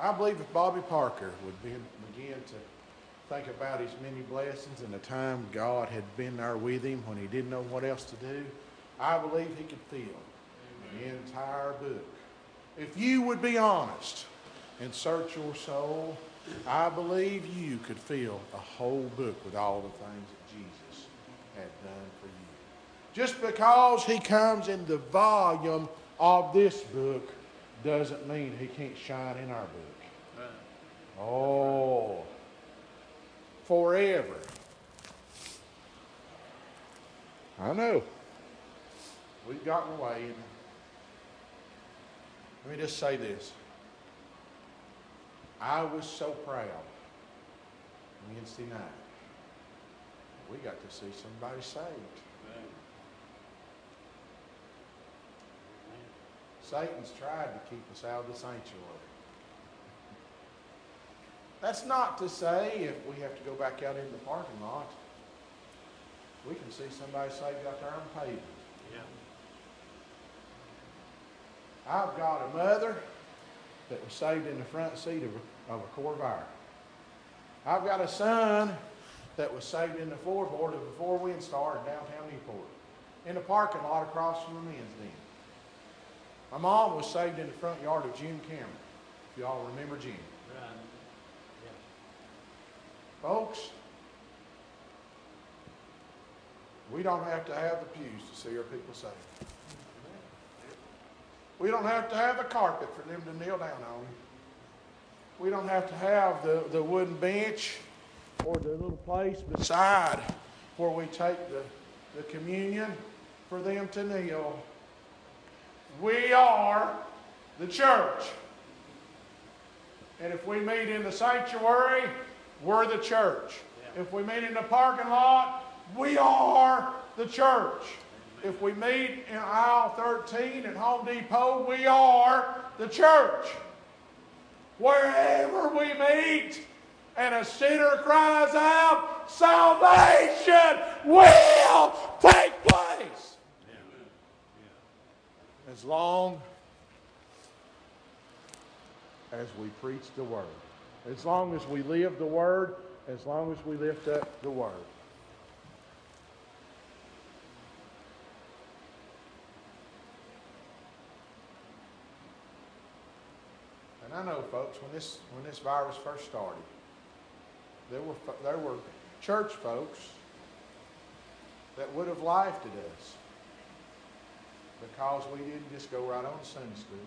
I believe if Bobby Parker would be, begin to think about his many blessings and the time God had been there with him when he didn't know what else to do, I believe he could fill the entire book. If you would be honest and search your soul, I believe you could fill a whole book with all the things that Jesus had done for you. Just because he comes in the volume of this book doesn't mean he can't shine in our book. Oh, forever. I know. We've gotten away. And let me just say this. I was so proud Wednesday night. We got to see somebody saved. Satan's tried to keep us out of the sanctuary. That's not to say if we have to go back out into the parking lot, we can see somebody saved out there on the pavement. Yeah. I've got a mother that was saved in the front seat of a, of a Corvair. I've got a son that was saved in the floorboard of a Ford Windstar in downtown Newport, in the parking lot across from the men's den. My mom was saved in the front yard of Jim Cameron, if y'all remember Jim. Right. Yeah. Folks, we don't have to have the pews to see our people saved. We don't have to have the carpet for them to kneel down on. We don't have to have the, the wooden bench or the little place beside where we take the, the communion for them to kneel. We are the church. And if we meet in the sanctuary, we're the church. If we meet in the parking lot, we are the church. If we meet in aisle 13 at Home Depot, we are the church. Wherever we meet and a sinner cries out, salvation will take place. As long as we preach the Word, as long as we live the Word, as long as we lift up the Word. And I know, folks, when this when this virus first started, there were there were church folks that would have laughed at us because we didn't just go right on to Sunday school,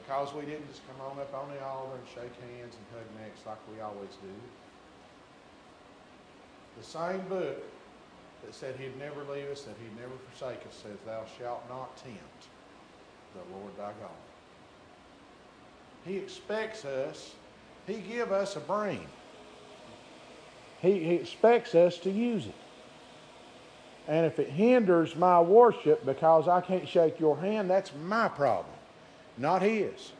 because we didn't just come on up on the altar and shake hands and hug necks like we always do. The same book that said he'd never leave us, that he'd never forsake us, says, Thou shalt not tempt the Lord thy God. He expects us, He give us a brain. He, he expects us to use it. And if it hinders my worship because I can't shake your hand, that's my problem, not his.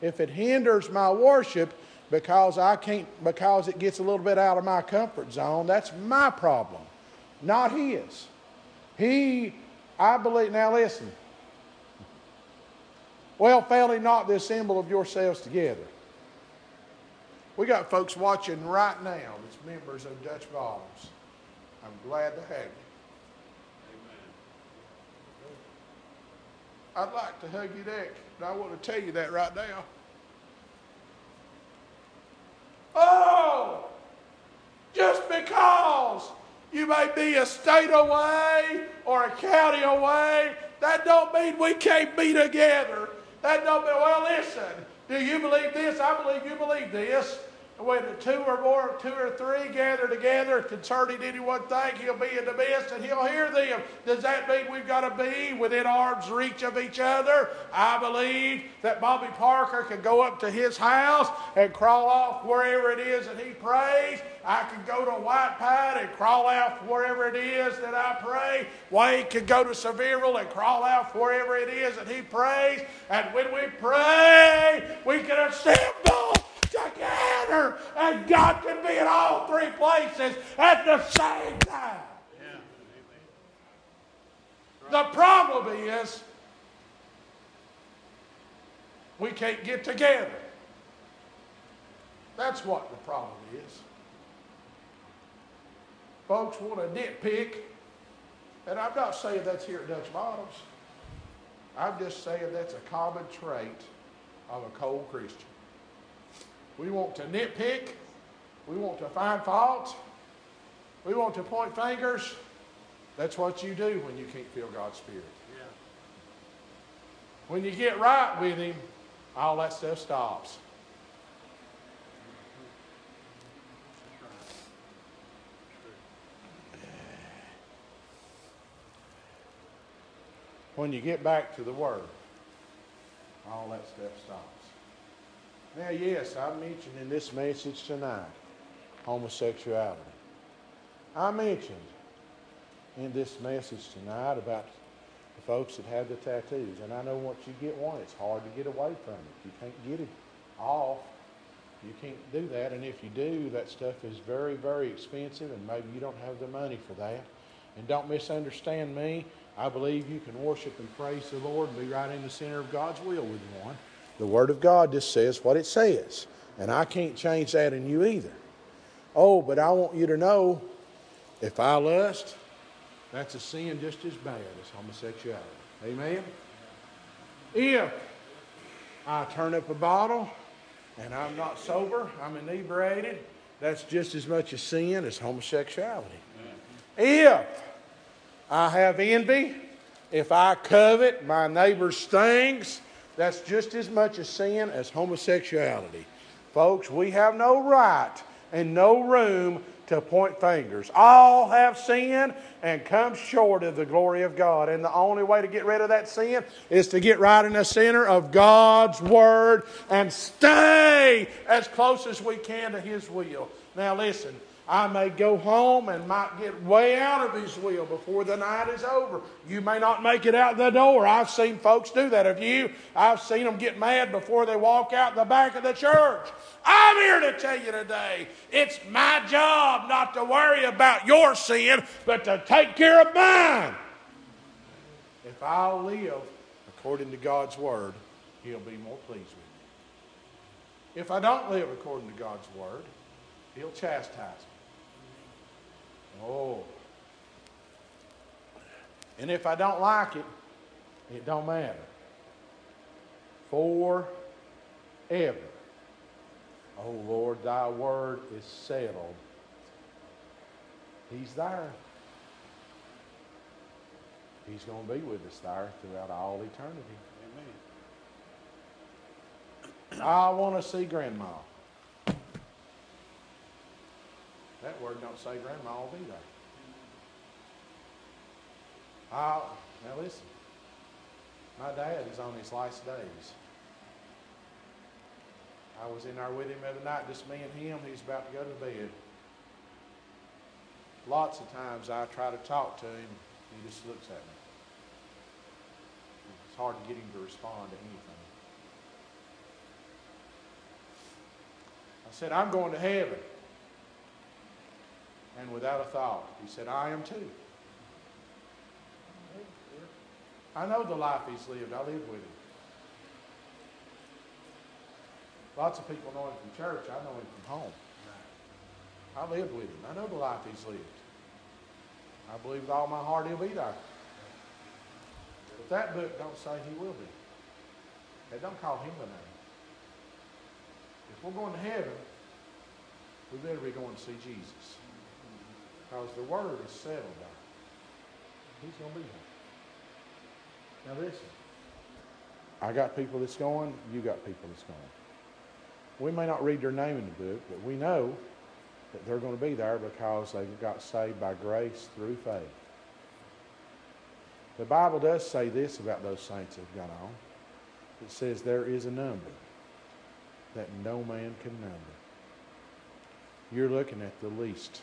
If it hinders my worship because I can't because it gets a little bit out of my comfort zone, that's my problem, not his. He I believe now listen. Well, fail not the symbol of yourselves together. We got folks watching right now that's members of Dutch Bottoms. I'm glad to have you. I'd like to hug you but I want to tell you that right now. Oh, just because you may be a state away or a county away, That don't mean we can't be together. That don't mean, well, listen, do you believe this? I believe you believe this. When two or more, two or three gather together concerning any one thing, he'll be in the midst and he'll hear them. Does that mean we've got to be within arm's reach of each other? I believe that Bobby Parker can go up to his house and crawl off wherever it is that he prays. I can go to White Pine and crawl out wherever it is that I pray. Wade can go to Sevierville and crawl out wherever it is that he prays. And when we pray, we can assemble together. And God can be in all three places at the same time. The problem is we can't get together. That's what the problem is. Folks want to nitpick, and I'm not saying that's here at Dutch Bottoms. I'm just saying that's a common trait of a cold Christian. We want to nitpick. We want to find fault. We want to point fingers. That's what you do when you can't feel God's Spirit. Yeah. When you get right with Him, all that stuff stops. That's right. True. When you get back to the Word, all that stuff stops. Now, yes, I mentioned in this message tonight homosexuality. I mentioned in this message tonight about the folks that have the tattoos. And I know once you get one, it's hard to get away from it. You can't get it off. You can't do that. And if you do, that stuff is very, very expensive, and maybe you don't have the money for that. And don't misunderstand me. I believe you can worship and praise the Lord and be right in the center of God's will with one. The Word of God just says what it says. And I can't change that in you either. Oh, but I want you to know if I lust, that's a sin just as bad as homosexuality. Amen? If I turn up a bottle and I'm not sober, I'm inebriated, that's just as much a sin as homosexuality. If I have envy, if I covet my neighbor's things, that's just as much a sin as homosexuality. Folks, we have no right and no room to point fingers. All have sinned and come short of the glory of God. And the only way to get rid of that sin is to get right in the center of God's Word and stay as close as we can to His will. Now, listen. I may go home and might get way out of his will before the night is over. You may not make it out the door. I've seen folks do that. Have you? I've seen them get mad before they walk out the back of the church. I'm here to tell you today it's my job not to worry about your sin, but to take care of mine. If I'll live according to God's word, He'll be more pleased with me. If I don't live according to God's word, He'll chastise me. Oh. And if I don't like it, it don't matter. Forever. Oh Lord, thy word is settled. He's there. He's going to be with us there throughout all eternity. Amen. I want to see Grandma. That word don't say Grandma will be there. I, now listen. My dad is on his last days. I was in there with him the other night, just me and him. He's about to go to bed. Lots of times I try to talk to him. He just looks at me. It's hard to get him to respond to anything. I said, I'm going to heaven. And without a thought, he said, I am too. I know the life he's lived. I lived with him. Lots of people know him from church. I know him from home. I lived with him. I know the life he's lived. I believe with all my heart he'll be there. But that book don't say he will be. It don't call him the name. If we're going to heaven, we better be going to see Jesus. Because the word is settled there. He's going to be here. Now listen. I got people that's going, you got people that's going. We may not read their name in the book, but we know that they're going to be there because they got saved by grace through faith. The Bible does say this about those saints that have gone on. It says there is a number that no man can number. You're looking at the least.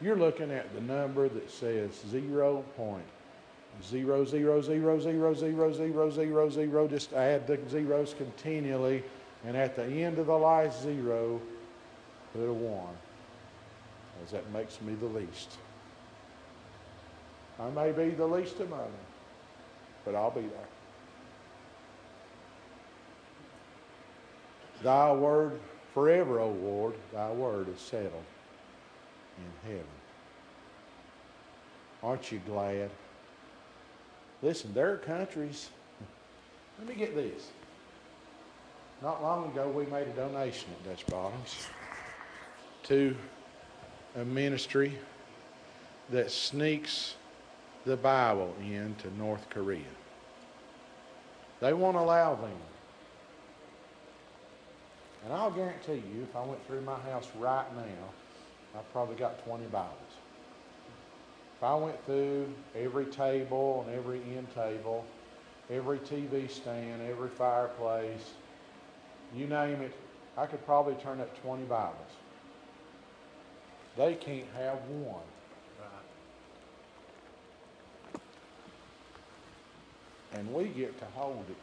You're looking at the number that says zero point zero zero zero zero zero zero zero zero. Just add the zeros continually, and at the end of the last zero, put a one, as that makes me the least. I may be the least among them, but I'll be there. Thy word forever, O Lord, thy word is settled in heaven. Aren't you glad? Listen, there are countries. Let me get this. Not long ago, we made a donation at Dutch Bottoms to a ministry that sneaks the Bible into North Korea. They won't allow them. And I'll guarantee you, if I went through my house right now, I've probably got 20 Bibles. If I went through every table and every end table, every TV stand, every fireplace, you name it, I could probably turn up 20 Bibles. They can't have one. And we get to hold it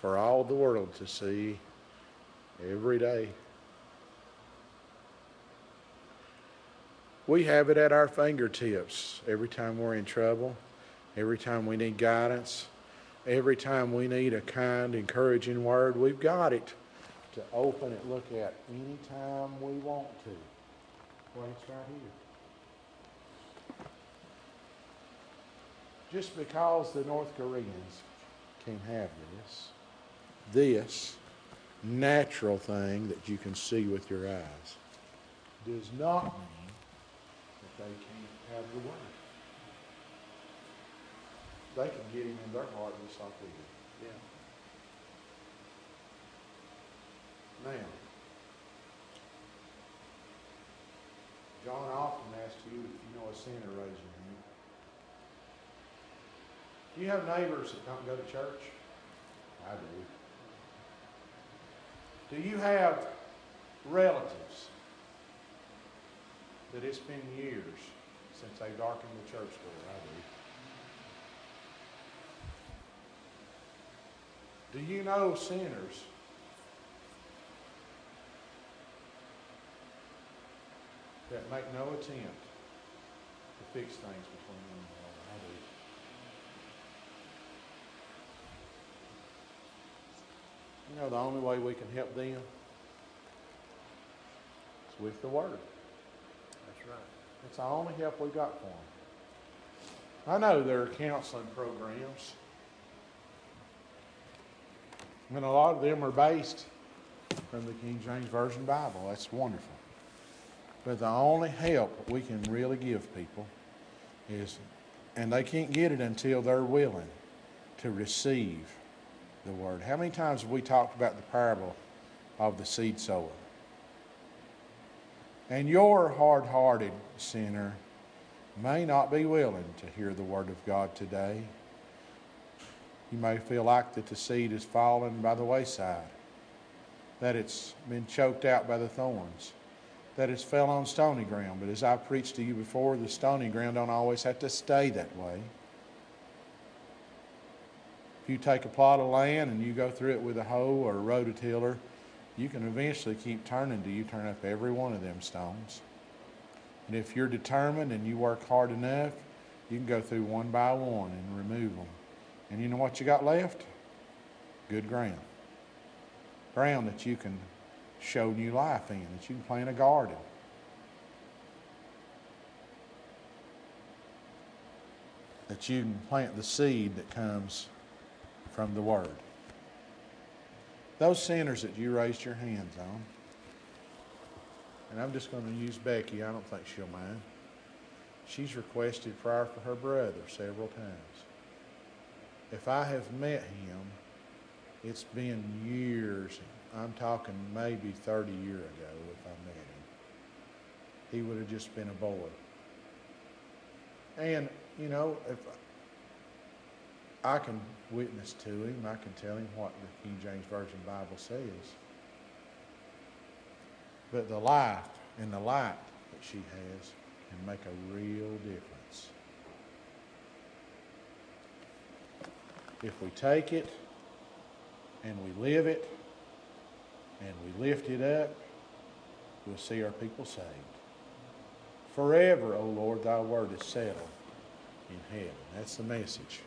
for all the world to see every day. We have it at our fingertips every time we're in trouble, every time we need guidance, every time we need a kind, encouraging word. We've got it to open it, look at anytime we want to. Well, it's right here. just because the North Koreans can't have this, this natural thing that you can see with your eyes, does not mean they can't have the word. They can get him in their heart just like we do. Yeah. Now, John often asks you if you know a sinner, raise your hand. Do you have neighbors that don't go to church? I do. Do you have relatives that it's been years since they darkened the church door? I do. Do you know sinners that make no attempt to fix things between them and God? I do. You know, the only way we can help them is with the Word. That's right. It's the only help we got for them. I know there are counseling programs, and a lot of them are based from the King James Version Bible. That's wonderful. But the only help we can really give people is, and they can't get it until they're willing to receive the word. How many times have we talked about the parable of the seed sower? And your hard hearted sinner may not be willing to hear the word of God today. You may feel like that the seed has fallen by the wayside, that it's been choked out by the thorns, that it's fell on stony ground. But as I've preached to you before, the stony ground don't always have to stay that way. If you take a plot of land and you go through it with a hoe or a rototiller, you can eventually keep turning till you turn up every one of them stones. And if you're determined and you work hard enough, you can go through one by one and remove them. And you know what you got left? Good ground. Ground that you can show new life in, that you can plant a garden. That you can plant the seed that comes from the Word. Those sinners that you raised your hands on, and I'm just going to use Becky, I don't think she'll mind. she's requested prayer for her brother several times. If I have met him, it's been years. I'm talking maybe 30 year ago if I met him. He would have just been a boy. And, you know, if I can witness to him, I can tell him what the King James Version Bible says. But the life and the light that she has can make a real difference. If we take it and we live it and we lift it up, we'll see our people saved. Forever, O Lord, thy word is settled in heaven. That's the message.